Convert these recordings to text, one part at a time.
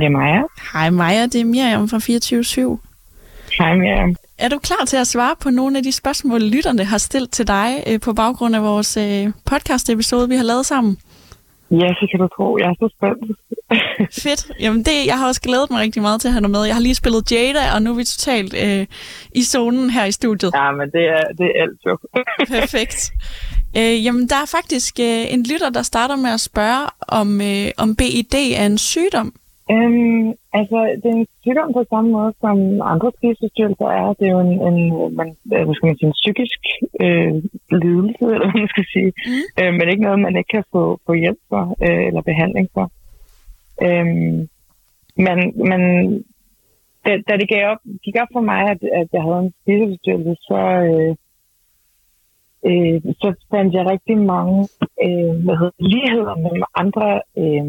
det er Maja. Hej Maja, det er Miriam fra 24-7. Hej Miriam. Er du klar til at svare på nogle af de spørgsmål, lytterne har stillet til dig øh, på baggrund af vores øh, podcast-episode, vi har lavet sammen? Ja, så kan du tro. Jeg er så spændt. Fedt. Jamen det, jeg har også glædet mig rigtig meget til at have dig med. Jeg har lige spillet Jada, og nu er vi totalt øh, i zonen her i studiet. Ja, men det er, det er alt jo. Perfekt. Øh, jamen, der er faktisk øh, en lytter, der starter med at spørge, om, øh, om BID er en sygdom. Øhm, altså, det er en sygdom på samme måde, som andre spiseforstyrrelser er. Det er jo en, en man, hvad skal man sige, en psykisk øh, lidelse, eller hvad man skal sige. Mm. Øh, men ikke noget, man ikke kan få, få hjælp for, øh, eller behandling for. Øhm, men, men da, da det gav op, gik op for mig, at, at jeg havde en spiseforstyrrelse, så, øh, øh, så fandt jeg rigtig mange øh, hvad hedder, ligheder med andre øh,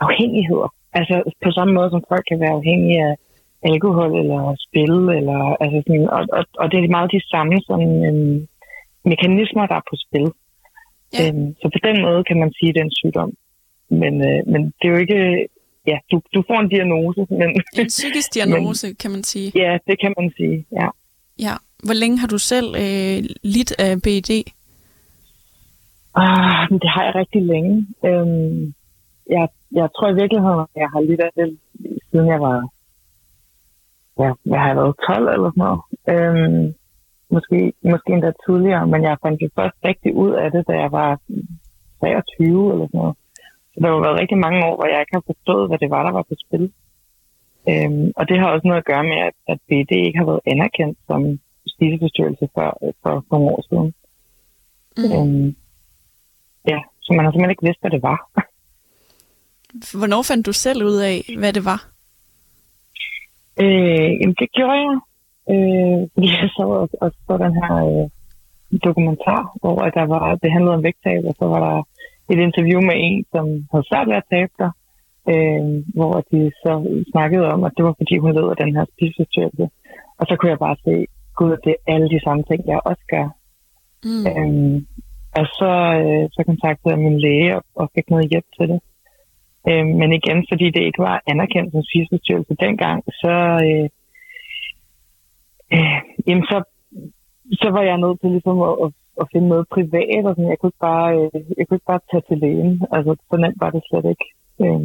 afhængigheder. Altså på samme måde, som folk kan være afhængige af alkohol eller spil, eller, altså sådan, og, og, og det er meget de samme sådan, øhm, mekanismer, der er på spil. Ja. Øhm, så på den måde kan man sige, at det er en sygdom. Men, øh, men det er jo ikke... Ja, du, du får en diagnose. Men, en psykisk diagnose, men, kan man sige. Ja, det kan man sige, ja. Ja. Hvor længe har du selv øh, lidt af BED? Ah, det har jeg rigtig længe. Øhm, jeg, jeg tror i virkeligheden, at jeg har lidt af det, siden jeg var, ja, jeg har været 12 eller sådan noget. Øhm, måske, måske endda tidligere, men jeg fandt jo først rigtig ud af det, da jeg var 23 eller sådan noget. Så der har været rigtig mange år, hvor jeg ikke har forstået, hvad det var, der var på spil. Øhm, og det har også noget at gøre med, at, at BD ikke har været anerkendt som spiseforstyrrelse for, for, for nogle år siden. Mm. Øhm, ja, så man har simpelthen ikke vidst, hvad det var. Hvornår fandt du selv ud af, hvad det var? Øh, jamen, det gjorde jeg, øh, jeg så og, og så den her øh, dokumentar, hvor der var, det handlede om vægttab, og så var der et interview med en, som havde svært ved at tabe sig, øh, hvor de så snakkede om, at det var fordi, hun led af den her spiseforstyrrelse. Og så kunne jeg bare se, gud, det er alle de samme ting, jeg også gør. Mm. Øh, og så, øh, så kontaktede jeg min læge og, og fik noget hjælp til det. Øh, men igen, fordi det ikke var anerkendt som spiseforstyrrelse dengang, så, øh, øh, jamen så, så var jeg nødt til ligesom at, at, at finde noget privat, og sådan. Jeg, kunne ikke bare, øh, jeg kunne ikke bare tage til lægen. Altså, så nemt var det slet ikke. Øh,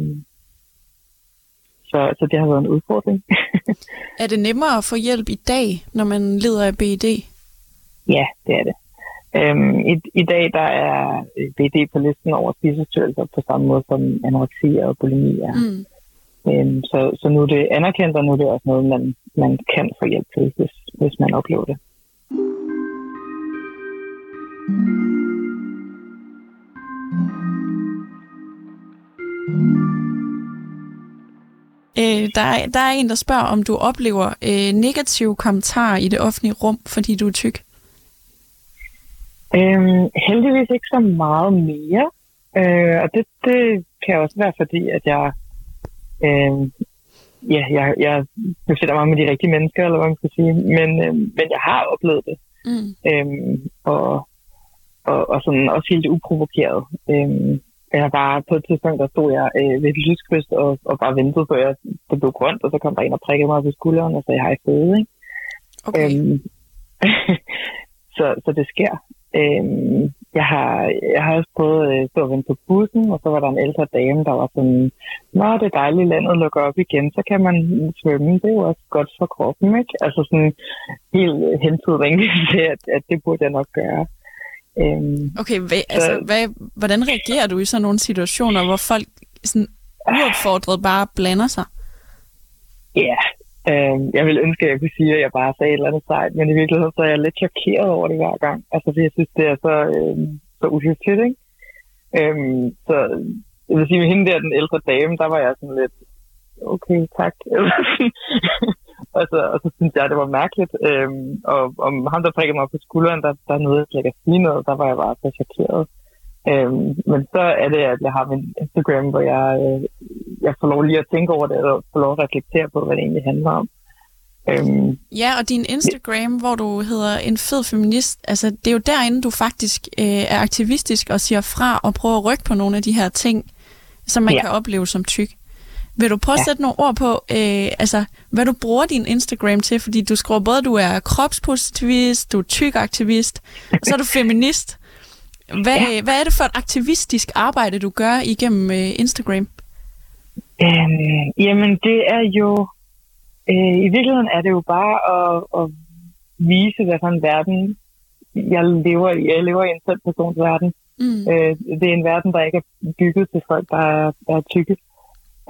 så, så det har været en udfordring. er det nemmere at få hjælp i dag, når man lider af BED? Ja, det er det. Øhm, i, I dag der er BD på listen over spiseforstyrrelser på samme måde som anoreksi og bulimi er. Mm. Øhm, så, så nu er det anerkendt, og nu er det også noget, man, man kan få hjælp til, hvis, hvis man oplever det. Øh, der, er, der er en, der spørger, om du oplever øh, negative kommentarer i det offentlige rum, fordi du er tyk. Øhm, heldigvis ikke så meget mere. Øh, og det, det kan også være fordi, at jeg, øh, ja, jeg, jeg befætter mig med de rigtige mennesker, eller hvad man skal sige. Men, øh, men jeg har oplevet det. Mm. Øhm, og, og, og sådan også helt uprovokeret. Øhm, jeg var på et tidspunkt, der stod jeg øh, ved et lyskryds og, og bare ventede på, at det blev grønt, og så kom der en og prikkede mig på skulderen og sagde, hej fede, ikke? Okay. Øhm, så, så det sker. Øhm, jeg, har, jeg har også prøvet at øh, stå og vente på bussen, og så var der en ældre dame, der var sådan, Nå, det er dejligt, landet lukker op igen, så kan man svømme. Det er jo også godt for kroppen, ikke? Altså sådan helt hentydning til, at, at det burde jeg nok gøre. Øhm, okay, hvad, så, altså, hvad, hvordan reagerer du i sådan nogle situationer, hvor folk sådan uopfordret bare blander sig? Ja, Øh, jeg vil ønske, at jeg kunne sige, at jeg bare sagde et eller andet sejt, men i virkeligheden så er jeg lidt chokeret over det hver gang. Altså, fordi jeg synes, det er så, øh, så uhyggeligt, ikke? Øh, så jeg vil sige, med hende der, den ældre dame, der var jeg sådan lidt, okay, tak. og, så, og så synes jeg, det var mærkeligt. Øhm, og om ham, der prikkede mig på skulderen, der, der nåede jeg ikke at sige noget, der var jeg bare så chokeret. Øhm, men så er det, at jeg har min Instagram, hvor jeg, øh, jeg får lov lige at tænke over det, og får lov at reflektere på, hvad det egentlig handler om. Øhm, ja, og din Instagram, hvor du hedder en fed feminist, altså det er jo derinde, du faktisk øh, er aktivistisk og siger fra og prøver at rykke på nogle af de her ting, som man ja. kan opleve som tyk. Vil du prøve at sætte nogle ord på, øh, altså, hvad du bruger din Instagram til? Fordi du skriver både, at du er kropspositivist, du er tyk-aktivist, og så er du feminist. Hvad, ja. hvad er det for et aktivistisk arbejde, du gør igennem øh, Instagram? Øhm, jamen, det er jo... Øh, I virkeligheden er det jo bare at, at vise, hvad for en verden jeg lever i. Jeg lever i en selv persons verden. Mm. Øh, det er en verden, der ikke er bygget til folk, der er, der er tykke.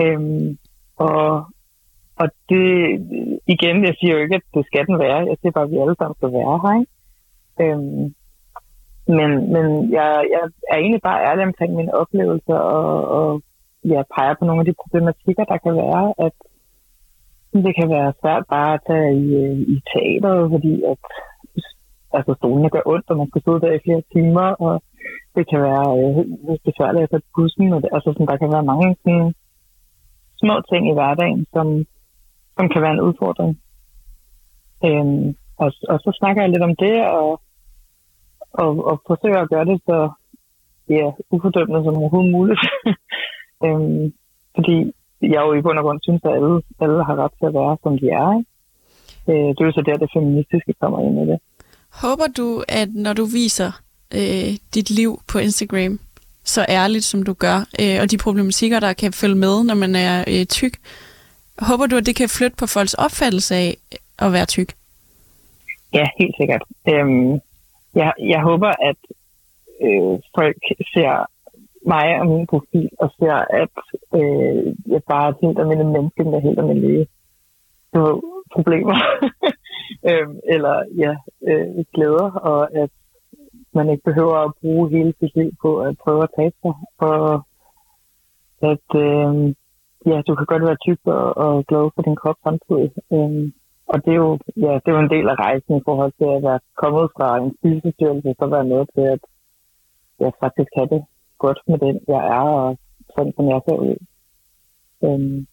Øhm, og, og det, igen, jeg siger jo ikke, at det skal den være. Jeg siger bare, at vi alle sammen skal være her. Ikke? Øhm, men men jeg, jeg er egentlig bare ærlig omkring mine oplevelser, og, og ja, peger på nogle af de problematikker, der kan være, at det kan være svært bare at tage i, øh, i teater, fordi at altså, stolene gør ondt, og man skal sidde der i flere timer, og det kan være øh, besværligt at tage bussen. Og det, altså, sådan, der kan være mange sådan, små ting i hverdagen, som, som kan være en udfordring. Øhm, og, og så snakker jeg lidt om det, og, og, og forsøger at gøre det så ja, ufordømmende som overhovedet muligt. øhm, fordi jeg jo i bund og grund synes, at alle, alle har ret til at være, som de er. Øh, det er jo så der, det feministiske kommer ind i det. Håber du, at når du viser øh, dit liv på Instagram, så ærligt, som du gør, øh, og de problematikker, der kan følge med, når man er øh, tyk. Håber du, at det kan flytte på folks opfattelse af at være tyk? Ja, helt sikkert. Øhm, jeg, jeg håber, at øh, folk ser mig og min profil, og ser, at øh, jeg bare er et helt almindeligt menneske med helt almindelige problemer. øhm, eller ja, øh, glæder, og at man ikke behøver at bruge hele sit liv på at prøve at tabe sig. Og at øh, ja, du kan godt være tyk og, og glad for din krop samtidig. Øhm, og det er, jo, ja, det er jo en del af rejsen i forhold til at være kommet fra en spisestyrelse, så være med til, at jeg ja, faktisk have det godt med den, jeg er, og sådan som jeg ser ud. Øh,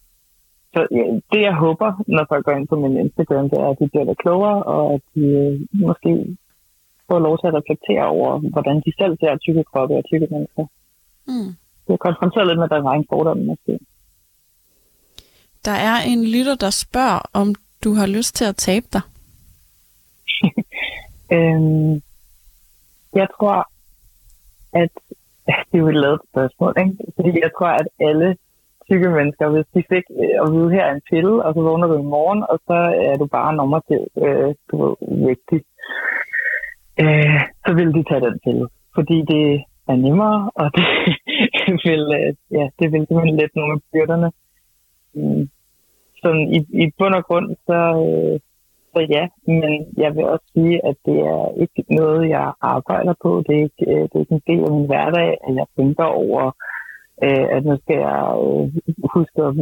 så ja, det jeg håber, når folk går ind på min Instagram, det er, at de bliver lidt klogere, og at de øh, måske får lov til at reflektere over, hvordan de selv ser tykke kroppe og tykke mennesker. Mm. Det er konfronteret lidt med, at der er en fordom måske. Der er en lytter, der spørger, om du har lyst til at tabe dig. øhm, jeg tror, at det er jo et lavet spørgsmål, ikke? Fordi jeg tror, at alle tykke mennesker, hvis de fik øh, at vide, her en pille, og så vågner du i morgen, og så er du bare normativ, øh, du ved, vigtig øh, så vil de tage den pille. Fordi det er nemmere, og det vil, øh, ja, det vil simpelthen lette nogle af byrderne. Mm. Så i, i bund og grund, så, øh, så ja, men jeg vil også sige, at det er ikke noget, jeg arbejder på. Det er ikke, øh, det er ikke en del af min hverdag, at jeg tænker over, øh, at nu skal jeg øh, huske at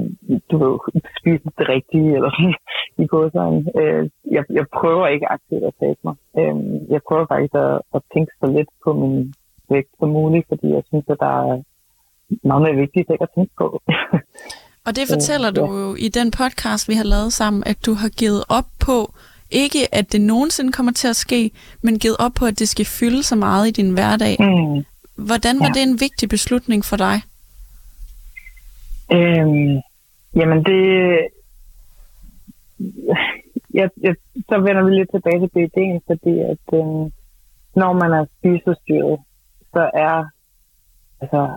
du ved, spise det rigtige, eller i godsøjne. Øh, jeg, jeg prøver ikke aktivt at tabe mig. Øh, jeg prøver faktisk at, at tænke så lidt på min vægt som muligt, fordi jeg synes, at der er meget mere vigtige ting at tænke på. Og det fortæller ja. du jo i den podcast, vi har lavet sammen, at du har givet op på, ikke at det nogensinde kommer til at ske, men givet op på, at det skal fylde så meget i din hverdag. Mm. Hvordan var ja. det en vigtig beslutning for dig? Øhm, jamen det... Jeg, jeg, så vender vi lidt tilbage til BD'en, fordi at øhm, når man er spisestyret, så er altså,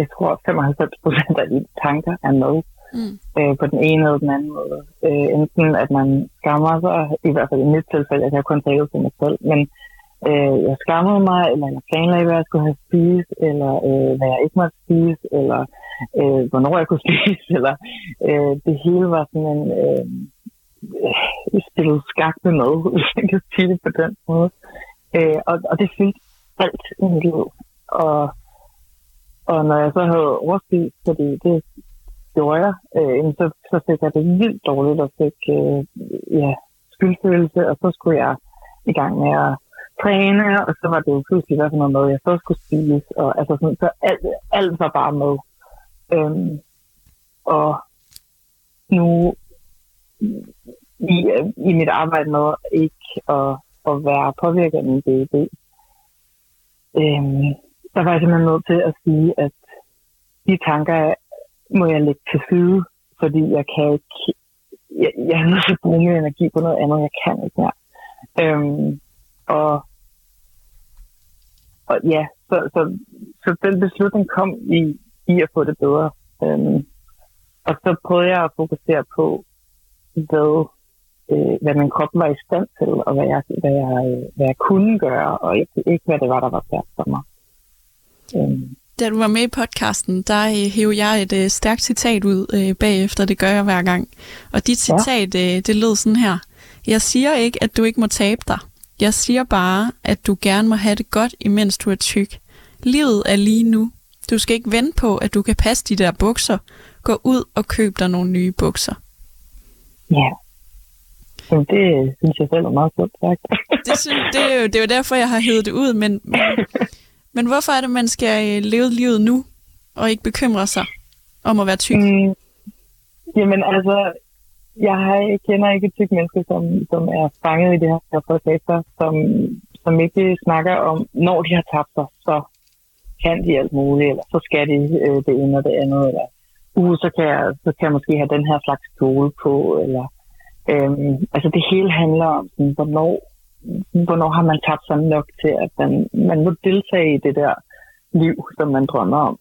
jeg tror 95 procent af de tanker er med mm. øh, på den ene eller den anden måde. Øh, enten at man skammer sig, i hvert fald i mit tilfælde, jeg kan kun tale for mig selv, men øh, jeg skammede mig, eller jeg planlagde, hvad jeg skulle have spist, eller øh, hvad jeg ikke måtte spise, eller øh, hvornår jeg kunne spise, eller øh, det hele var sådan en øh, spillet skak med mad, hvis jeg kan sige det på den måde. Øh, og, og det fyldte alt i mit liv. Og, og når jeg så havde overskud, fordi det gjorde jeg, øh, så, så fik jeg det vildt dårligt og fik øh, ja, skyldfølelse, og så skulle jeg i gang med at træne, og så var det jo pludselig hvad for noget mad, jeg så skulle spise, og altså sådan, så alt, alt var bare med. Øhm, og nu i, i mit arbejde med ikke at, at være påvirket af min BED, øhm, der var jeg simpelthen nødt til at sige, at de tanker må jeg lægge til side, fordi jeg kan ikke, jeg, jeg er nødt til at bruge min energi på noget andet, jeg kan ikke mere. Øhm, og, og ja, så, så, så den beslutning kom i, i at få det bedre. Øhm, og så prøvede jeg at fokusere på, hvad, øh, hvad min krop var i stand til, og hvad jeg, hvad jeg, øh, hvad jeg kunne gøre, og ikke, ikke hvad det var, der var svært for mig. Øhm, da du var med i podcasten, der øh, hævde jeg et øh, stærkt citat ud øh, bagefter, det gør jeg hver gang. Og dit citat, ja. øh, det lød sådan her. Jeg siger ikke, at du ikke må tabe dig. Jeg siger bare, at du gerne må have det godt, imens du er tyk. Livet er lige nu. Du skal ikke vente på, at du kan passe de der bukser. Gå ud og køb dig nogle nye bukser. Ja. Så det synes jeg selv er meget godt sagt. det, synes, det, er jo, det er jo derfor, jeg har hævet det ud, men, men men hvorfor er det, man skal øh, leve livet nu, og ikke bekymre sig om at være tyk? Mm, jamen altså, jeg kender ikke et tyk menneske, som, som er fanget i det her processer, som, som ikke snakker om, når de har tabt sig, så kan de alt muligt, eller så skal de øh, det ene og det andet, eller uh, så kan, jeg, så kan jeg måske have den her slags kjole på, eller øhm, altså det hele handler om, sådan, hvornår hvornår har man tabt sig nok til, at man, man må deltage i det der liv, som man drømmer om.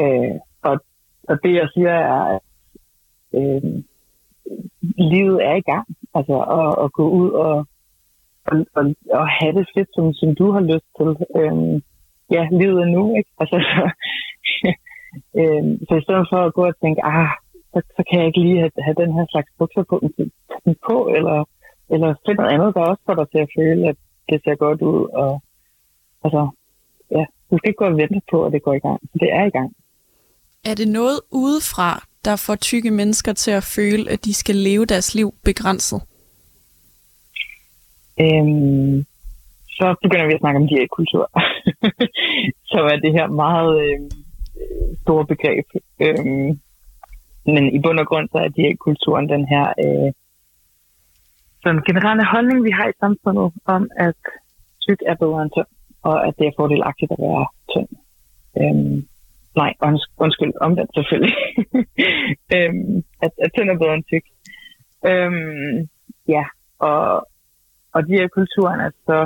Øh, og, og det, jeg siger, er, at øh, livet er i gang. Altså at, at gå ud og, og, og, og have det fedt, som, som du har lyst til. Øh, ja, livet er nu, ikke? Altså, så, øh, så i stedet for at gå og tænke, ah, så, så kan jeg ikke lige have, have den her slags bukser på, den på eller eller find noget andet, der også får dig til at føle, at det ser godt ud. Og, altså, ja, du skal ikke gå og vente på, at det går i gang. Det er i gang. Er det noget udefra, der får tykke mennesker til at føle, at de skal leve deres liv begrænset? Øhm, så begynder vi at snakke om diætkultur, som er det her meget øh, store begreb. Øhm, men i bund og grund så er diætkulturen den her øh, den generelle holdning, vi har i samfundet om, at tyk er bedre end tynd, og at det er fordelagtigt at være tynd. Øhm, nej, unds- undskyld, omvendt selvfølgelig. øhm, at, at tynd er bedre end tyk. Øhm, ja, og, og de her kulturen er så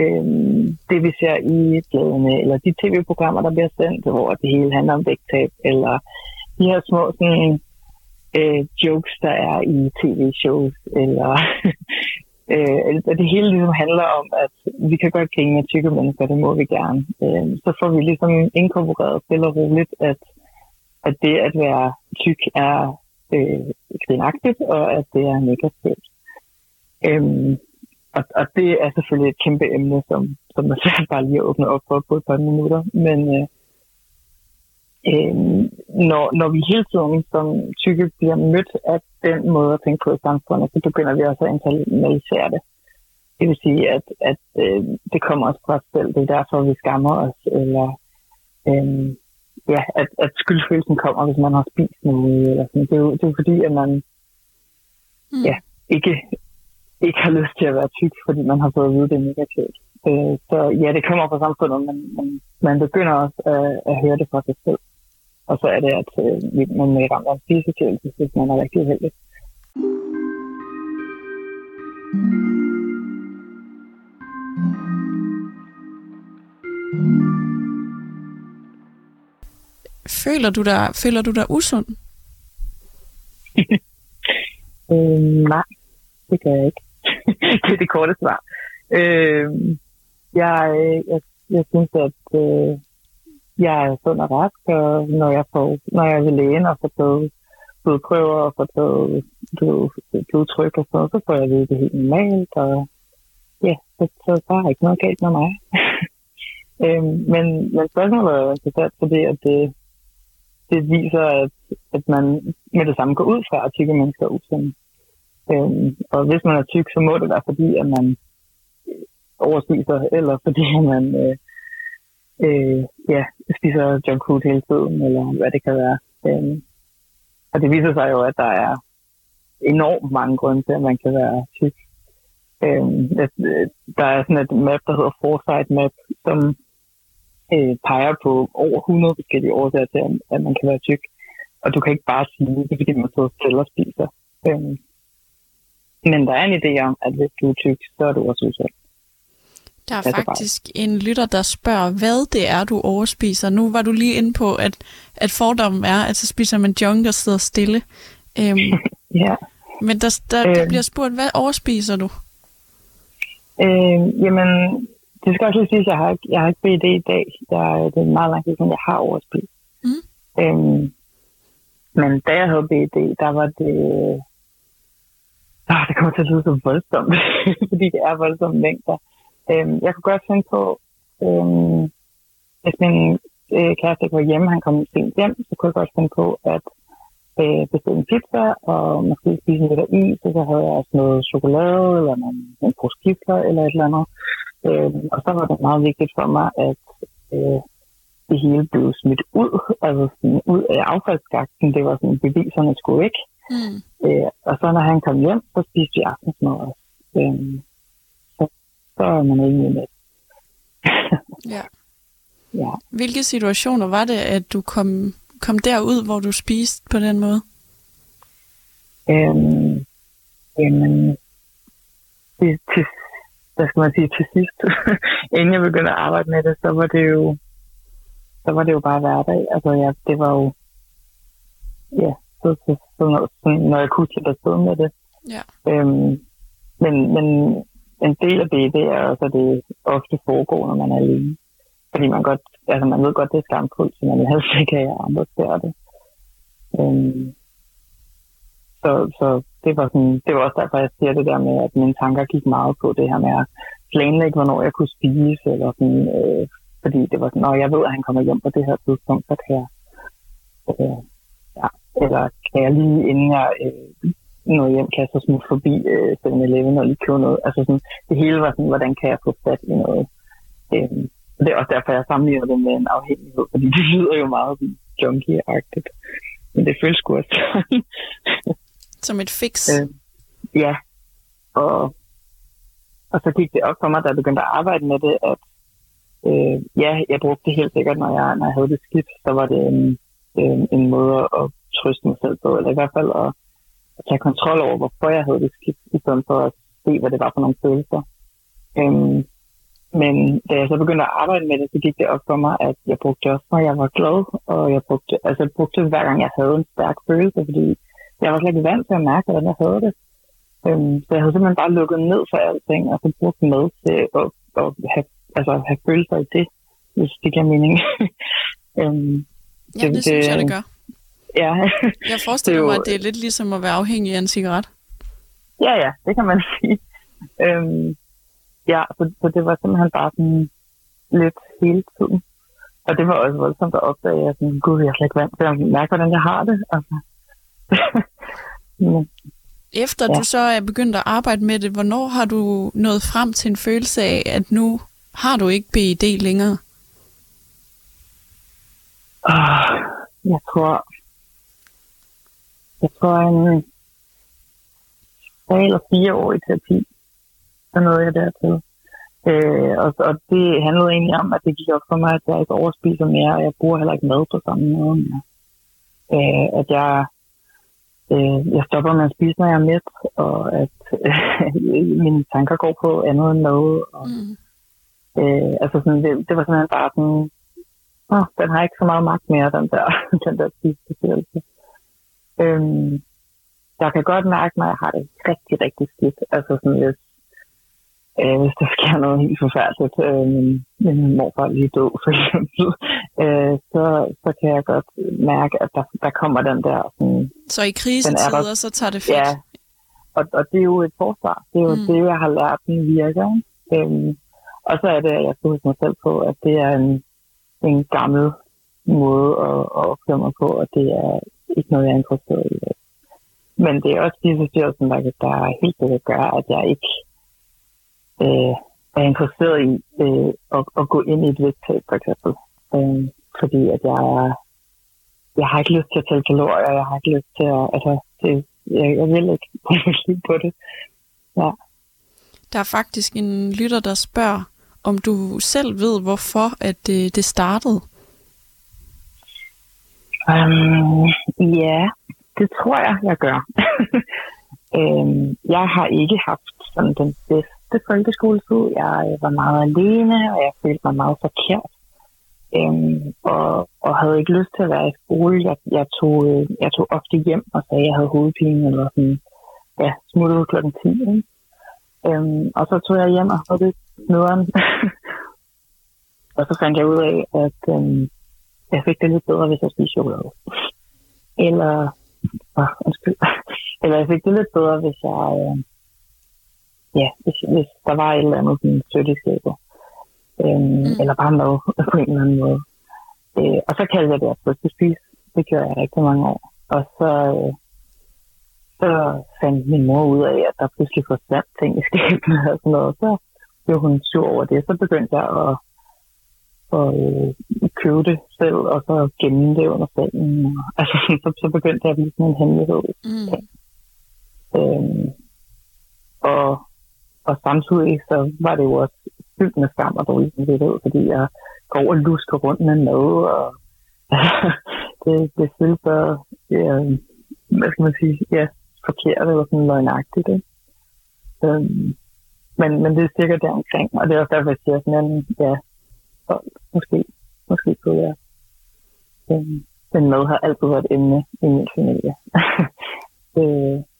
øhm, det, vi ser i bladene, eller de tv-programmer, der bliver sendt, hvor det hele handler om vægttab, eller de her små sådan, øh, jokes, der er i tv-shows, eller øh, det hele ligesom handler om, at vi kan godt grine med tykke mennesker, det må vi gerne. Øh, så får vi ligesom inkorporeret stille og roligt, at, at det at være tyk er øh, grinagtigt, og at det er negativt. Øh, og, og det er selvfølgelig et kæmpe emne, som, som er svært bare lige at åbne op for på et par minutter. Men, øh, øh, når, når vi hele tiden som tykke bliver mødt af den måde at tænke på i samfundet, så begynder vi også at internalisere det. Det vil sige, at, at øh, det kommer også fra os selv. Det er derfor, vi skammer os. Eller øh, ja, at, at skyldfølelsen kommer, hvis man har spist noget. Eller sådan. Det, er jo, det er jo fordi, at man mm. ja, ikke, ikke har lyst til at være tyk, fordi man har fået at vide, det er negativt. Øh, så ja, det kommer fra samfundet, men, men man begynder også at, at høre det fra sig selv. Og så er det, at øh, man er ramt af spiseforstyrrelse, hvis man er rigtig uheldig. Føler du dig, føler du dig usund? øh, nej, det gør jeg ikke. det er det korte svar. Øh, jeg, jeg, jeg synes, at øh, jeg er sund og rask, og når jeg, får, når jeg vil lægen og får taget blodprøver og får taget blod, blodtryk og så, så får jeg det, det helt normalt, og ja, så, så der er ikke noget galt med mig. øhm, men, men spørgsmålet er interessant, fordi at det, det viser, at, at man med det samme går ud fra, at tykke mennesker er usunde. Øhm, og hvis man er tyk, så må det være fordi, at man overspiser, eller fordi man øh, øh, ja, spiser junk food hele tiden, eller hvad det kan være. Øh, og det viser sig jo, at der er enormt mange grunde til, at man kan være tyk. Øh, øh der er sådan et map, der hedder Foresight Map, som øh, peger på over 100 forskellige årsager til, at man kan være tyk. og du kan ikke bare sige, det er fordi man sidder selv og spiser. Øh, men der er en idé om, at hvis du er tyk, så er du også udsat. Der er faktisk en lytter, der spørger, hvad det er, du overspiser. Nu var du lige inde på, at, at fordommen er, at så spiser man junk og sidder stille. Øhm, ja. Men der, der, der øhm, bliver spurgt, hvad overspiser du? Øh, jamen, det skal også sige, at jeg har ikke, jeg har ikke BD i dag. Jeg, det er meget lang tid siden, jeg har overspist. Mm. Øhm, men da jeg havde BD, der var det... Ah, det kommer til at lyde så voldsomt, fordi det er voldsomme mængder. Øhm, jeg kunne godt finde på, øhm, hvis min øh, kæreste ikke var hjemme, han kom sent hjem, så kunne jeg godt finde på at øh, bestille en pizza, og måske spise lidt af is, og så havde jeg også noget chokolade, eller en, en pose eller et eller andet. Øhm, og så var det meget vigtigt for mig, at øh, det hele blev smidt ud, altså sådan ud af affaldsskakten. Det var sådan, beviserne skulle ikke. Mm. Øh, og så når han kom hjem, så spiste vi aftensmad også. Øhm, så er man egentlig med. ja. ja. Hvilke situationer var det, at du kom, kom derud, hvor du spiste på den måde? Øhm, jamen, det, til, hvad skal man sige, til sidst, inden jeg begyndte at arbejde med det, så var det jo, så var det jo bare hverdag. Altså, ja, det var jo, ja, så, så, så, når, så når jeg kunne slippe afsted med det. Ja. Øhm, men, men en del af det, det er også, at det ofte foregår, når man er alene. Fordi man godt, altså man ved godt, det er skamfuldt, så man vil helst ikke have, at andre ser det. Øhm, så, så det var sådan, det var også derfor, jeg siger det der med, at mine tanker gik meget på det her med at planlægge, hvornår jeg kunne spise, eller sådan, øh, fordi det var sådan, når jeg ved, at han kommer hjem på det her tidspunkt, så kan jeg, øh, ja, eller kan jeg lige inden jeg øh, når hjem, kan jeg så smutte forbi øh, 7-Eleven og lige købe noget. Altså sådan, det hele var sådan, hvordan kan jeg få fat i noget. Øh, det er også derfor, jeg sammenligner det med en afhængighed, fordi det lyder jo meget junkie-agtigt. Men det føles sgu også Som et fix? Øh, ja. Og, og så gik det op for mig, da jeg begyndte at arbejde med det, at øh, ja, jeg brugte det helt sikkert, når jeg, når jeg havde det skidt, så var det en, en, en måde at trøste mig selv på, eller i hvert fald at, at tage kontrol over, hvorfor jeg havde det skidt, i stedet for at se, hvad det var for nogle følelser. Øhm, men da jeg så begyndte at arbejde med det, så gik det op for mig, at jeg brugte også, når jeg var glad, og jeg brugte, altså jeg brugte det hver gang, jeg havde en stærk følelse, fordi jeg var slet ikke vant til at mærke, hvordan jeg havde det. Øhm, så jeg havde simpelthen bare lukket ned for alting, og så brugt med til at, at have, altså, have følelser i det, hvis det giver mening. øhm, ja, det, det synes jeg, det gør. Ja. jeg forestiller mig, at det er lidt ligesom at være afhængig af en cigaret. Ja, ja, det kan man sige. Øhm, ja, så, så det var simpelthen bare sådan lidt hele tiden. Og det var også voldsomt at opdage, at sådan, gud, jeg er slet ikke vant til at mærke, hvordan jeg har det. Altså. Efter ja. du så er begyndt at arbejde med det, hvornår har du nået frem til en følelse af, at nu har du ikke BID længere? Jeg tror, jeg tror en tre eller fire år i terapi, så nåede jeg dertil. Øh, og, og det handlede egentlig om, at det gik op for mig, at jeg ikke overspiser mere, og jeg bruger heller ikke mad på samme måde mere. Øh, at jeg, øh, jeg stopper med at spise, når jeg er mæt, og at øh, mine tanker går på andet end mad. Og, mm. øh, altså sådan, det, det var simpelthen bare sådan, åh, den har ikke så meget magt mere, den der, den der spiseforstyrrelse. Øhm, jeg kan godt mærke, når jeg har det rigtig, rigtig skidt. Altså sådan, hvis, øh, hvis der sker noget helt forfærdeligt, øh, min, min morfar er lige død for eksempel, øh, så, så kan jeg godt mærke, at der, der kommer den der... Sådan, så i krisetider, der, så tager det fedt? Ja, og, og det er jo et forsvar. Det er jo mm. det, jeg har lært, den virker. Øhm, og så er det, at jeg skal huske mig selv på, at det er en, en gammel måde at, at opføre mig på, og det er ikke noget, jeg er interesseret i. Men det er også spiseforstyrrelsen, der, der helt sikkert gør, at jeg ikke øh, er interesseret i øh, at, at gå ind i et vægttab, for eksempel. Øh, fordi at jeg jeg har ikke lyst til at tælle kalorier, jeg har ikke lyst til at, altså, det, jeg, jeg vil ikke bruge på det. Ja. Der er faktisk en lytter, der spørger, om du selv ved, hvorfor at det, det startede? Um, Ja, det tror jeg, jeg gør. øhm, jeg har ikke haft sådan den bedste folkeskoletid. Jeg øh, var meget alene, og jeg følte mig meget forkert. Øhm, og, og havde ikke lyst til at være i skole. Jeg, jeg, tog, øh, jeg tog ofte hjem og sagde, at jeg havde hovedpine, eller sådan, ja, smuttede klokken 10. Ikke? Øhm, og så tog jeg hjem og havde det nederen. og så fandt jeg ud af, at øhm, jeg fik det lidt bedre, hvis jeg spiste chokolade. Eller, åh, undskyld. Eller jeg fik det lidt bedre, hvis jeg, øh, ja, hvis, hvis der var et eller andet sådan sødt i skabet. Øhm, mm. Eller bare mad på en eller anden måde. Øh, og så kaldte jeg det at spise. Det gjorde jeg rigtig mange år. Og så, øh, så fandt min mor ud af, at der pludselig forsvandt ting i skabene og sådan noget. Så blev hun sur over det. Så begyndte jeg at, at øh, købe det selv, og så gemme det under sengen. Og, altså, så, så begyndte jeg at blive sådan en hemmelighed. Mm. Øhm, og, og samtidig så var det jo også fyldt med skam og dårlig samvittighed, fordi jeg går og lusker rundt med mad, og det, det føles så, ja, hvad skal man sige, ja, forkert eller sådan løgnagtigt. Ikke? Øhm, men, men det er cirka der omkring, og det er også derfor, jeg siger sådan, en, ja, måske, måske kunne jeg. Øhm, men mad har altid været et emne i min familie. det,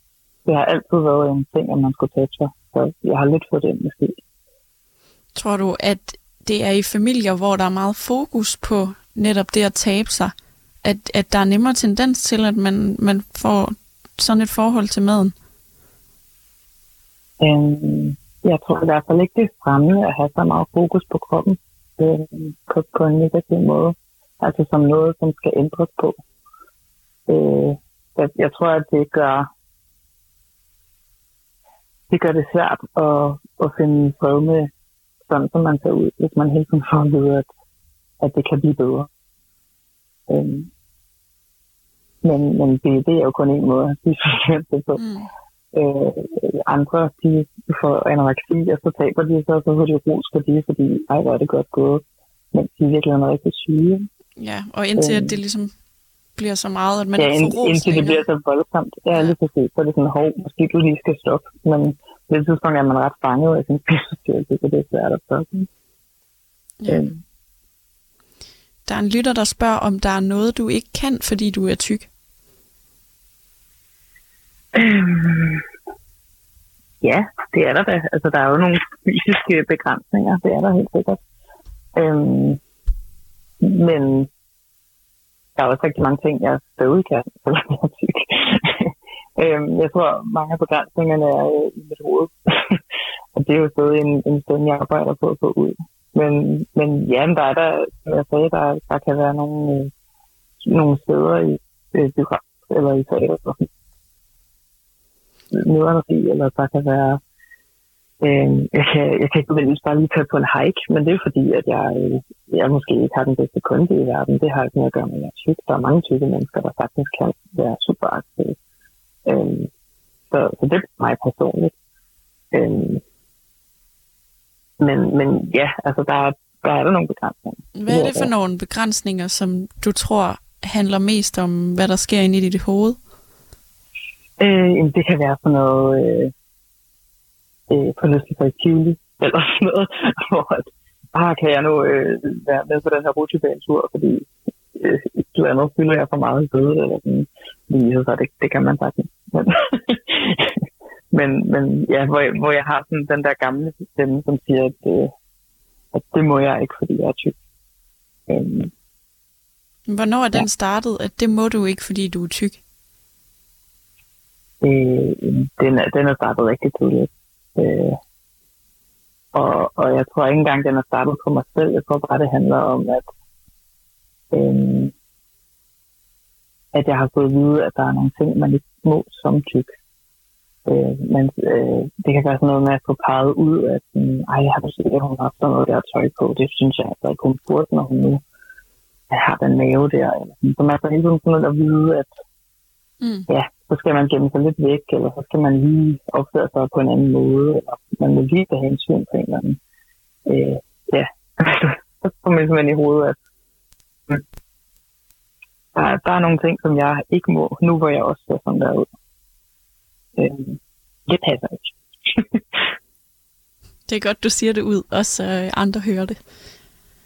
det har altid været en ting, at man skulle tage sig, så jeg har lidt fået det måske. Tror du, at det er i familier, hvor der er meget fokus på netop det at tabe sig, at, at der er nemmere tendens til, at man, man får sådan et forhold til maden? Øhm, jeg tror i hvert fald ikke, det er fremme at have så meget fokus på kroppen øh, på, på en negativ måde. Altså som noget, som skal ændres på. Øh, jeg, jeg tror, at det gør det gør det svært at, at finde fred med sådan, som man ser ud, hvis man hele tiden får at vide, at, at det kan blive bedre. Øhm, men, men det, det er jo kun en måde at sige det på. Mm. Øh, andre, de får anoreksi, og så taber de sig, og så får de ros for det, fordi ej, hvor er det godt gået. Men de er virkelig er rigtig syge. Ja, og indtil øhm, at det ligesom bliver så meget, at man ja, ikke får ros indtil det bliver så voldsomt. Ja, lige præcis. Så er det sådan, hov, måske du lige skal stoppe. Men på det tidspunkt er man ret fanget af sin spiseforstyrrelse, så det er svært at stoppe. Ja. Øhm. Der er en lytter, der spørger, om der er noget, du ikke kan, fordi du er tyk. Øhm, ja, det er der da. Altså, der er jo nogle fysiske begrænsninger, det er der helt sikkert. Øhm, men der er også rigtig mange ting, jeg stadig kan, selvom jeg er tyk. øhm, jeg tror, mange af begrænsningerne er øh, i mit hoved. og det er jo stadig en, en sted, jeg arbejder på at få ud. Men, men ja, men der er der, som jeg sagde, der, der kan være nogle, øh, nogle steder i øh, biograf eller i teater, nederne eller der kan være Øh, jeg, kan, jeg kan ikke bare lige tage på en hike, men det er fordi, at jeg, øh, jeg måske ikke har den bedste kunde i verden. Det har ikke noget at gøre med, at jeg er tyk. Der er mange tykke mennesker, der faktisk kan være super aktive. Øh, så, så det er mig personligt. Øh, men, men ja, altså der, der er der nogle begrænsninger. Hvad er det for nogle begrænsninger, som du tror handler mest om, hvad der sker inde i dit hoved? Øh, det kan være sådan noget øh, øh, forlystelse i Tivoli, eller sådan noget, hvor at, ah, kan jeg nu øh, være med på den her rutsjebanetur, fordi øh, et andet fylder jeg for meget i bøde, eller sådan, lige så det, det kan man sagtens. Men, men, men ja, hvor, jeg, hvor jeg har sådan den der gamle stemme, som siger, at, øh, at det må jeg ikke, fordi jeg er tyk. Øhm, Hvornår er den ja. startet, at det må du ikke, fordi du er tyk? Øh, den, er, den er startet rigtig tidligt. Øh, og, og jeg tror ikke engang, den er startet på mig selv. Jeg tror bare, det handler om, at, øh, at jeg har fået at vide, at der er nogle ting, man ikke må som tyk. Øh, men øh, det kan være sådan noget med at få peget ud, at sådan, ej, jeg har du set, at hun har sådan noget der tøj på. Det synes jeg altså ikke, hun burde, når hun nu har den mave der. Så man får hele tiden sådan noget at vide, at mm. ja, så skal man gemme sig lidt væk, eller så skal man lige opføre sig på en anden måde, eller man må lige tage hensyn på en eller anden. Øh, ja, så får man i hovedet, at der, der er nogle ting, som jeg ikke må, nu hvor jeg også ser sådan der ud. Øhm, det passer ikke. det er godt, du siger det ud, også så andre hører det.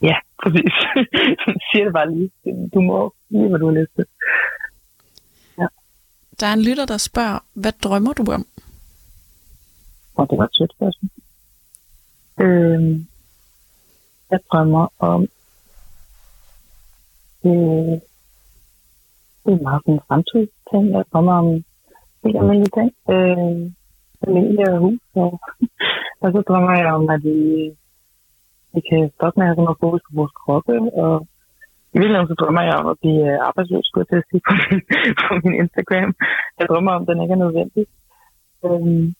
Ja, præcis. siger det bare lige. Du må lige, hvad du har lyst til. Der er en lytter, der spørger, hvad drømmer du om? Og det var et sødt spørgsmål. Øh, jeg drømmer om øh, det er meget sådan en fremtidsting. Jeg drømmer om helt almindelige ting. Øh, familie og hus. Og, og så drømmer jeg om, at vi, vi kan stoppe med at have sådan noget fokus på vores kroppe. Og i virkeligheden så drømmer jeg om at blive arbejdsløs, skulle jeg til at sige på min, på min Instagram. Jeg drømmer om, at den ikke er nødvendig. Øh,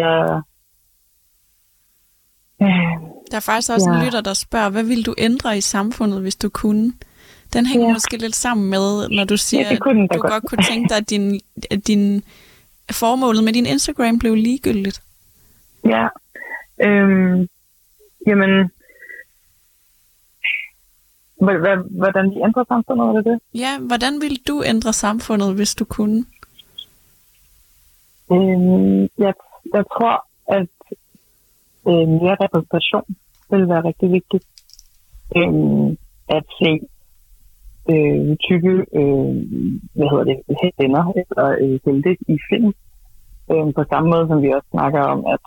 jeg der er faktisk også ja. en lytter, der spørger, hvad vil du ændre i samfundet, hvis du kunne? Den hænger ja. måske lidt sammen med, når du siger, ja, at du godt. godt kunne tænke dig, at din, at din formålet med din Instagram blev ligegyldigt. Ja, øhm, jamen, hvordan vi ændrer samfundet, er det det? Ja, hvordan ville du ændre samfundet, hvis du kunne? Øhm, jeg, jeg tror, at øh, mere repræsentation vil være rigtig vigtigt. Øh, at se øh, type, øh, hvad hedder det, venner eller øh, helte i film. Øh, på samme måde som vi også snakker om, at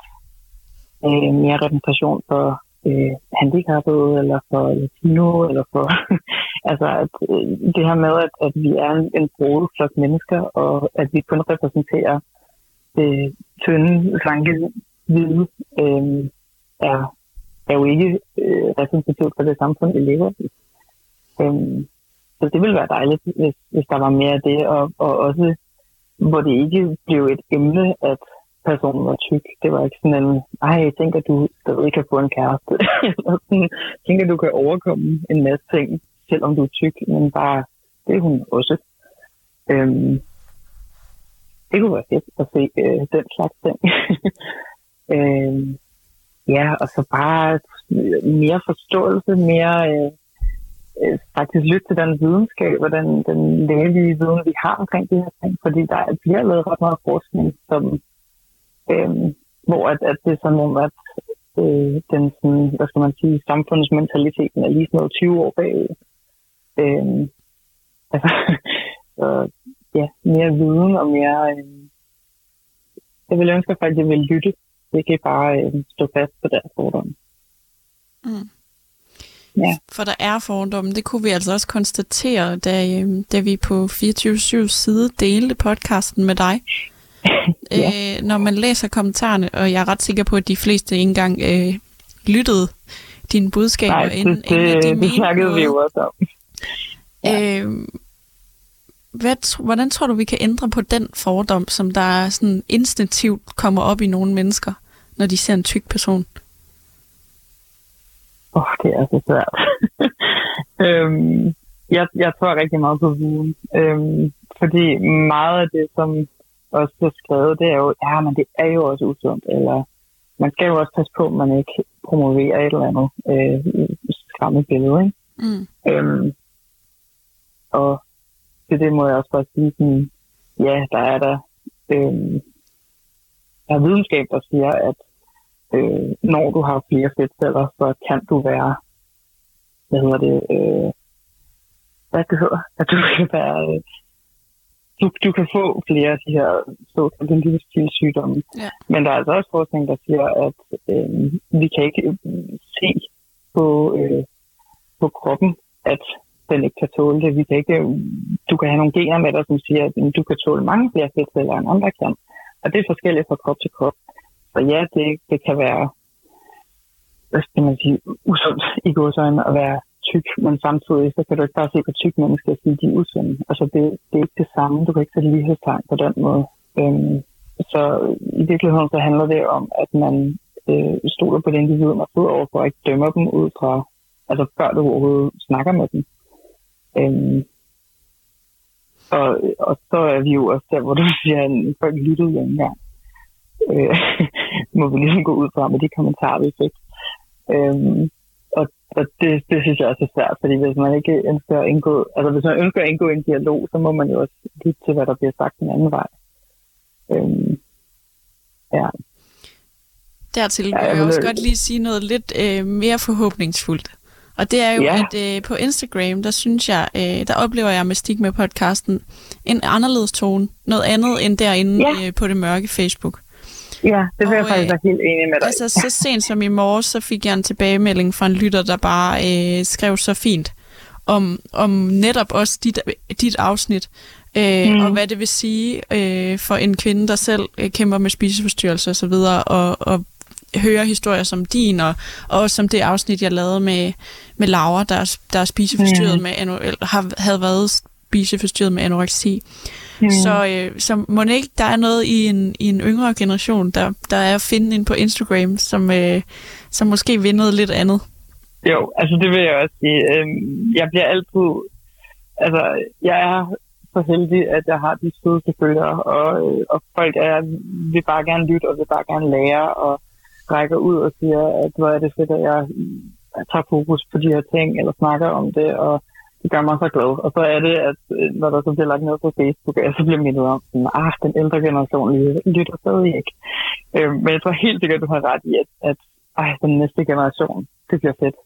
øh, mere repræsentation for øh, handicappede, eller for latino, eller for... altså, at, øh, det her med, at, at vi er en, en broet flok mennesker, og at vi kun repræsenterer det tynde, slanke, hvide, øh, er, er jo ikke øh, repræsentativt for det samfund, vi lever i. Øh, så det ville være dejligt, hvis, hvis der var mere af det, og, og også hvor det ikke blev et emne, at personen var tyk. Det var ikke sådan en, ej, jeg tænker, du stadig kan få en kæreste. Jeg tænker, du kan overkomme en masse ting, selvom du er tyk, men bare, det er hun også. Øhm, det kunne være fedt at se øh, den slags ting. øhm, ja, og så bare mere forståelse, mere øh, øh, faktisk lytte til den videnskab og den, den lægelige viden, vi har omkring de her ting, fordi der bliver lavet ret meget forskning, som, øh, hvor at, at det er sådan nogle, at øh, den sådan, hvad skal man sige, samfundsmentaliteten er lige sådan noget 20 år bagud. Øh, altså, så, ja, mere viden og mere... Øh, jeg vil ønske faktisk, at jeg vil lytte. Det kan bare øh, stå fast på deres fordomme. Mm. Ja. For der er fordomme. Det kunne vi altså også konstatere, da, øhm, da vi på 24 side delte podcasten med dig. Ja. øh, når man læser kommentarerne, og jeg er ret sikker på, at de fleste ikke engang øh, lyttede dine budskaber, Nej, det, inden, det, inden de det snakkede noget. vi jo også om. Ja. Øh, hvad, hvordan tror du, vi kan ændre på den fordom, som der sådan instinktivt kommer op i nogle mennesker, når de ser en tyk person? Åh, oh, det er så svært. øhm, jeg, jeg tror rigtig meget på viden. Øhm, fordi meget af det, som også er skrevet, det er jo, ja, men det er jo også usundt, eller man skal jo også passe på, at man ikke promoverer et eller andet øh, skræmme billede, ikke? Mm. Øhm, og til det må jeg også bare sige, sådan, ja, der er der, øhm, der er videnskab, der siger, at øh, når du har flere fedtceller, så kan du være, hvad hedder det, øh, hvad det hedder, at du kan være, øh, du, du kan få flere af de her såkaldte livsstilssygdomme. Ja. Men der er altså også forskning, der siger, at øh, vi kan ikke øh, se på, øh, på kroppen, at den ikke kan tåle det. Vi kan ikke, du kan have nogle gener med dig, som siger, at du kan tåle mange flere fedtceller, end andre kan. Og det er forskelligt fra krop til krop. Så ja, det, det kan være, hvad skal man sige, usundt i godsøjne at være tyk, men samtidig så kan du ikke bare se på tyk mennesker og sige, de er usunde. Altså det, det er ikke det samme. Du kan ikke sætte lighedstegn på den måde. Øhm, så i virkeligheden så handler det om, at man øh, stoler på det individ, man sidder overfor, og ikke dømmer dem ud fra, altså før du overhovedet snakker med dem. Øhm, og, og så er vi jo også der, hvor du siger, at folk lyttede jo engang øh, må vi ligesom gå ud fra med de kommentarer, vi fik. Øhm, og det, det synes jeg også er svært, fordi hvis man ikke ønsker at indgå, altså hvis man ønsker at indgå en dialog, så må man jo også lytte til, hvad der bliver sagt den anden vej. Øhm, ja. Dertil vil jeg også godt lige sige noget lidt øh, mere forhåbningsfuldt. Og det er jo, ja. at øh, på Instagram, der synes jeg, øh, der oplever jeg med Stig med podcasten en anderledes tone. Noget andet end derinde ja. øh, på det mørke Facebook. Ja, det vil og, jeg faktisk øh, være helt enig med dig. Altså, så sent som i morges, så fik jeg en tilbagemelding fra en lytter, der bare øh, skrev så fint om, om netop også dit, dit afsnit, øh, mm. og hvad det vil sige øh, for en kvinde, der selv øh, kæmper med spiseforstyrrelser osv., og, og, og høre historier som din, og, og også som det afsnit, jeg lavede med, med Laura, der, der er spiseforstyrret mm. med, eller har, havde været spiseforstyrret med anoreksi. Mm. Så, øh, så må ikke, der er noget i en, i en yngre generation, der, der er at finde ind på Instagram, som, øh, som måske vil noget lidt andet. Jo, altså det vil jeg også sige. Øhm, jeg bliver altid... Altså, jeg er så heldig, at jeg har de sødeste følgere, og, øh, og folk er, vil bare gerne lytte, og vil bare gerne lære, og rækker ud og siger, at hvor er det fedt, at jeg, tager fokus på de her ting, eller snakker om det, og det gør mig så glad. Og så er det, at øh, når der så bliver lagt noget på Facebook, så bliver mindet om, at ah, den ældre generation lytter stadig ikke. Øh, men jeg tror helt sikkert, du har ret i, at, at ej, den næste generation, det bliver fedt.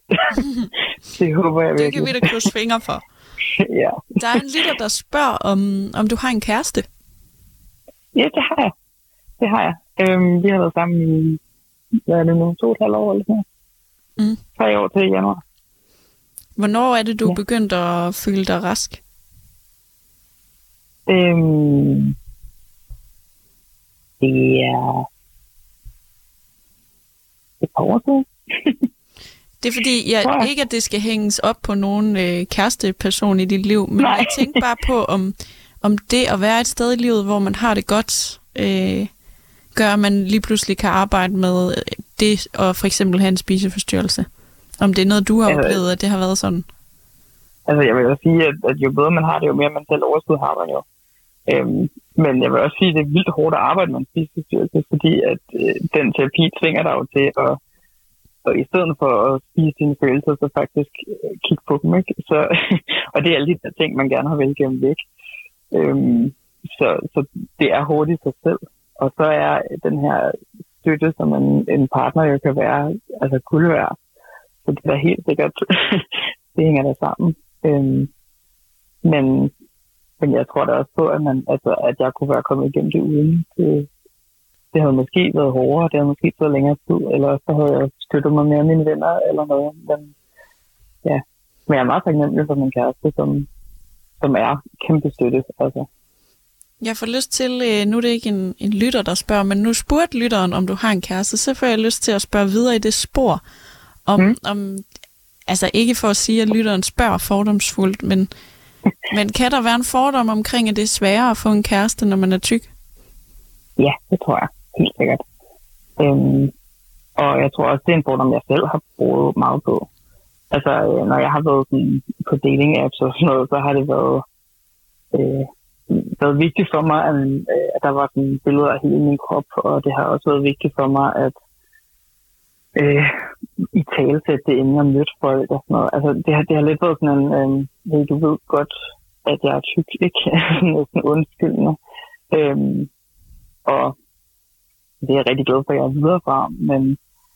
det håber jeg virkelig. Det kan vi da krydse fingre for. ja. Der er en lytter, der spørger, om, om du har en kæreste. Ja, det har jeg. Det har jeg. Øhm, vi har været sammen i hvad er det nu, to og et halvt år eller sådan mm. Tre år til januar. Hvornår er det, du ja. begyndt at føle dig rask? Øhm, det er et par år siden. Det er fordi, jeg, ikke at det skal hænges op på nogen øh, kæresteperson i dit liv, men Nej. jeg tænker bare på, om, om det at være et sted i livet, hvor man har det godt, øh, gør, at man lige pludselig kan arbejde med det, og for eksempel have en spiseforstyrrelse? Om det er noget, du har altså, oplevet, at det har været sådan? Altså, jeg vil også sige, at, at jo bedre man har det, jo mere man selv overskud har man jo. Øhm, men jeg vil også sige, at det er vildt hårdt at arbejde med en spiseforstyrrelse, fordi at øh, den terapi tvinger dig jo til at og i stedet for at spise dine følelser, så faktisk øh, kigge på dem. Ikke? Så, og det er alle de der ting, man gerne har vel gennem væk. Øhm, så, så det er hårdt i sig selv. Og så er den her støtte, som en, en partner jo kan være, altså kunne være. Så det er helt sikkert, det hænger der sammen. Øhm, men, men jeg tror da også på, at, man, altså, at jeg kunne være kommet igennem det uden. Det, det havde måske været hårdere, det havde måske været længere tid, eller så havde jeg støttet mig mere af mine venner eller noget. Men, ja. men jeg er meget taknemmelig for min kæreste, som, som er kæmpe støtte. Altså. Jeg får lyst til, øh, nu er det ikke en, en lytter, der spørger, men nu spurgte lytteren, om du har en kæreste, så får jeg lyst til at spørge videre i det spor, om, mm. om altså ikke for at sige, at lytteren spørger fordomsfuldt, men, men kan der være en fordom omkring, at det er sværere at få en kæreste, når man er tyk? Ja, det tror jeg, helt sikkert. Øhm, og jeg tror også, det er en fordom, jeg selv har brugt meget på. Altså, øh, når jeg har været sådan, på dating apps og sådan noget, så har det været... Øh, været vigtigt for mig, at, øh, at der var sådan billeder af hele min krop, og det har også været vigtigt for mig, at øh, i tale det, inden jeg mødte folk og sådan noget. Altså, det har, det har lidt været sådan en, øh, hey, du ved godt, at jeg er tyk, ikke? Næsten undskyldende. Øhm, og det er jeg rigtig glad for, at jeg er videre fra, men,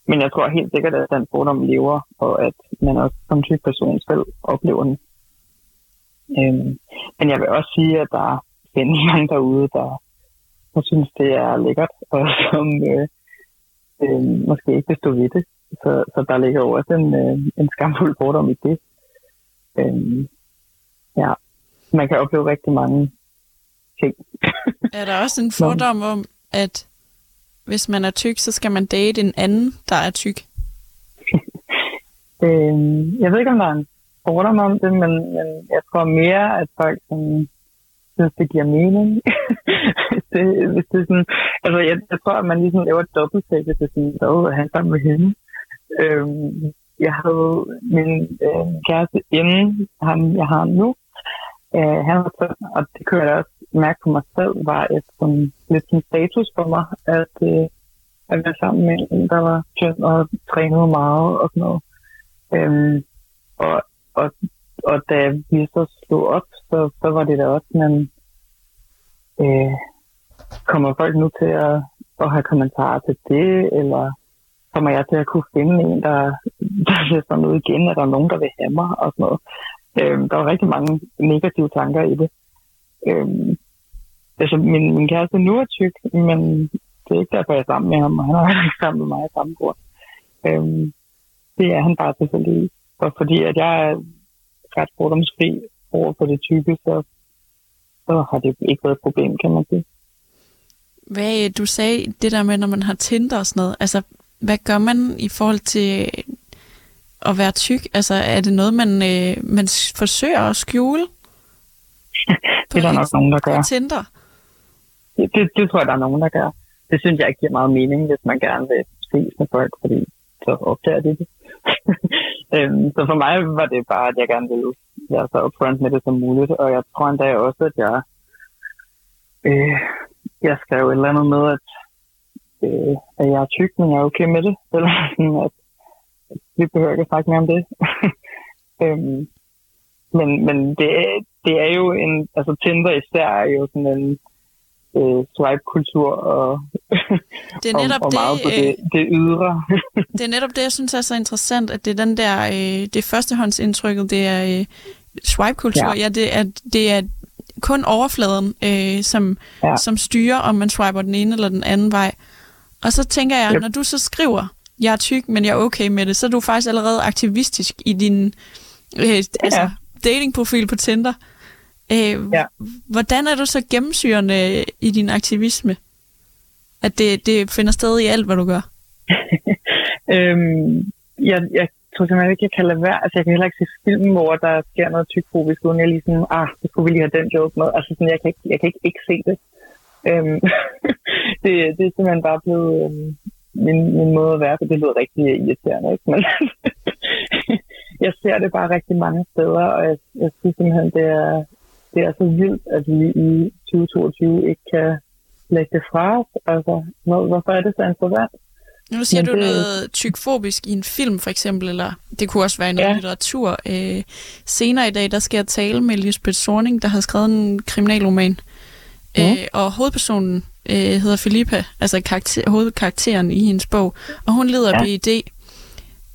men jeg tror helt sikkert, at den fordom lever, og at man også som tyk person selv oplever den. Øhm, men jeg vil også sige, at der findes mange derude, der, der synes, det er lækkert, og som øh, øh, måske ikke vil stå ved det. Så, så der ligger jo også en, øh, en skamfuld fordom i det. Øhm, ja, man kan opleve rigtig mange ting. er der også en fordom om, at hvis man er tyk, så skal man date en anden, der er tyk? øhm, jeg ved ikke, om der er en fordom om det, men, men jeg tror mere, at folk som synes, det giver mening. det, hvis det er sådan, altså, jeg, jeg tror, at man ligesom laver et dobbelttæk, hvis det er sådan, at han sammen med hende. Øh, jeg havde min øh, kæreste inden ham, jeg har nu. Øh, han var sådan, og det kunne jeg også mærke på mig selv, var et sådan, lidt sådan status for mig, at, øh, at være sammen med en, der var tynd og trænede meget og sådan noget. Øhm, og, og, og da vi så slog op, så, så var det da også, man øh, kommer folk nu til at, at have kommentarer til det, eller kommer jeg til at kunne finde en, der, der ser sådan ud igen, er der nogen, der vil have mig, og sådan noget. Øhm, der var rigtig mange negative tanker i det. Øhm, altså, min, min kæreste nu er tyk, men det er ikke derfor, jeg er sammen med ham, og han er ikke sammen med mig i samme grund. Øhm, det er han bare tilfældig Og fordi at jeg er ret fordomsfri over for det tykke, så, så har det ikke været et problem, kan man sige. Hvad, øh, du sagde det der med, når man har Tinder og sådan noget, altså hvad gør man i forhold til at være tyk? Altså, er det noget, man, øh, man forsøger at skjule? det er der nok nogen, der gør. Tinder? Det, det, det tror jeg, der er nogen, der gør. Det synes jeg ikke giver meget mening, hvis man gerne vil ses med folk, fordi så opdager de det. øhm, så for mig var det bare, at jeg gerne ville være så upfront med det som muligt, og jeg tror endda også, at jeg, øh, jeg skrev et eller andet med, at øh, at jeg er tyk, men jeg er okay med det. Eller sådan, at, at vi behøver ikke at snakke mere om det. øhm, men men det, det er jo en, altså Tinder især er jo sådan en øh, swipe-kultur og, det er netop og, og meget det, på det, øh, det ydre. det er netop det, jeg synes er så interessant, at det er den der, øh, det førstehåndsindtrykket, det er øh, swipe-kultur. Ja. ja, det er, det er kun overfladen, øh, som, ja. som styrer, om man swiper den ene eller den anden vej. Og så tænker jeg, yep. når du så skriver, jeg er tyk, men jeg er okay med det, så er du faktisk allerede aktivistisk i din øh, ja. altså, datingprofil på Tinder. Øh, ja. Hvordan er du så gennemsyrende i din aktivisme? At det, det finder sted i alt, hvad du gør? øhm, jeg, jeg tror simpelthen ikke, jeg kan lade være. Altså, jeg kan heller ikke se film, hvor der sker noget tykfobisk, uden jeg lige sådan, ah, så skulle vi lige have den joke med. Altså, sådan, jeg, kan ikke, jeg kan ikke, ikke se det. Øhm, det, det er simpelthen bare blevet øhm, min, min måde at være på. Det lyder rigtig irriterende, ikke? Men jeg ser det bare rigtig mange steder, og jeg, jeg synes simpelthen, det er, det er så vildt, at vi i 2022 ikke kan lægge det fra os. Altså, hvorfor er det så interessant? Nu siger Men du det... noget tykfobisk i en film, for eksempel, eller det kunne også være i noget ja. litteratur. Øh, senere i dag, der skal jeg tale med Lisbeth Sorning, der har skrevet en kriminalroman. Mm. Øh, og hovedpersonen øh, hedder Filippa, altså karakter, hovedkarakteren i hendes bog, og hun leder ja. BID.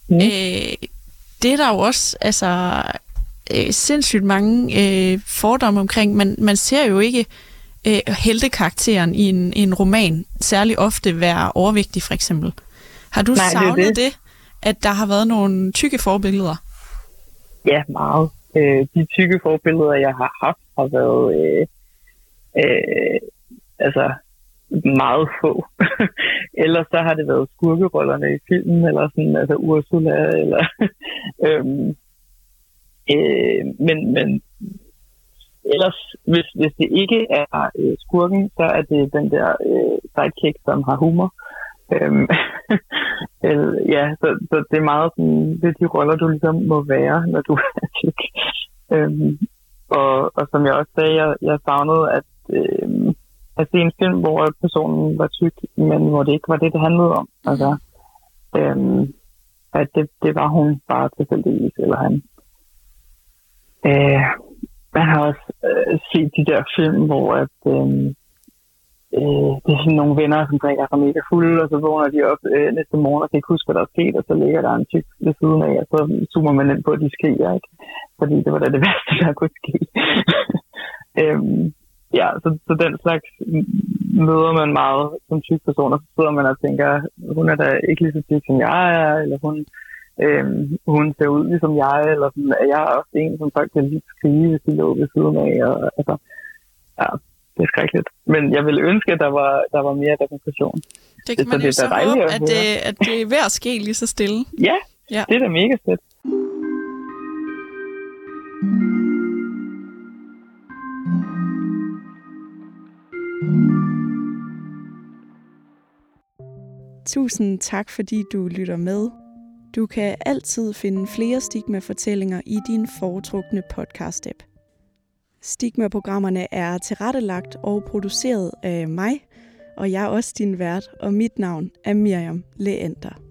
Mm. Øh, det er der jo også altså, øh, sindssygt mange øh, fordomme omkring. Man, man ser jo ikke øh, heltekarakteren i en, i en roman særlig ofte være overvægtig, for eksempel. Har du Nej, savnet det, det. det, at der har været nogle tykke forbilleder? Ja, meget. Øh, de tykke forbilleder, jeg har haft, har været... Øh øh, altså meget få. Ellers så har det været skurkerollerne i filmen, eller sådan, altså Ursula, eller øhm, øh, men, men ellers, hvis, hvis det ikke er øh, skurken, så er det den der øh, sidekick, som har humor. Øhm, øh, ja, så, så det er meget sådan, det er de roller, du ligesom må være, når du er tyk. Øhm, og, og som jeg også sagde, jeg, jeg savnede, at øh, at se en film, hvor personen var tyk, men hvor det ikke var det, det handlede om. Altså, øh, at det, det var hun bare tilfældigvis, eller han. Øh, man har også øh, set de der film, hvor at, øh, øh, det er sådan nogle venner, som drikker sig mega fulde, og så vågner de op øh, næste morgen og kan ikke huske, hvad der er sket, og så ligger der en tyk ved siden af, og så zoomer man ind på, at de skriger, ikke? Fordi det var da det værste, der kunne ske. øhm, ja, så, så den slags møder man meget som tyk person, og så sidder man og tænker, hun er da ikke lige så tyk som jeg er, eller hun, øhm, hun ser ud ligesom jeg, eller sådan, er jeg også en, som folk kan lige skrive, hvis de lå ved siden af, og altså, ja, det er skrækkeligt. Men jeg ville ønske, at der var, der var mere repræsentation. Det kan man så, jo det så håbe, at, at, det, at det er ved at ske lige så stille. Ja, ja. det er da mega fedt. Tusind tak, fordi du lytter med. Du kan altid finde flere Stigma-fortællinger i din foretrukne podcast-app. Stigma-programmerne er tilrettelagt og produceret af mig, og jeg er også din vært, og mit navn er Miriam Leander.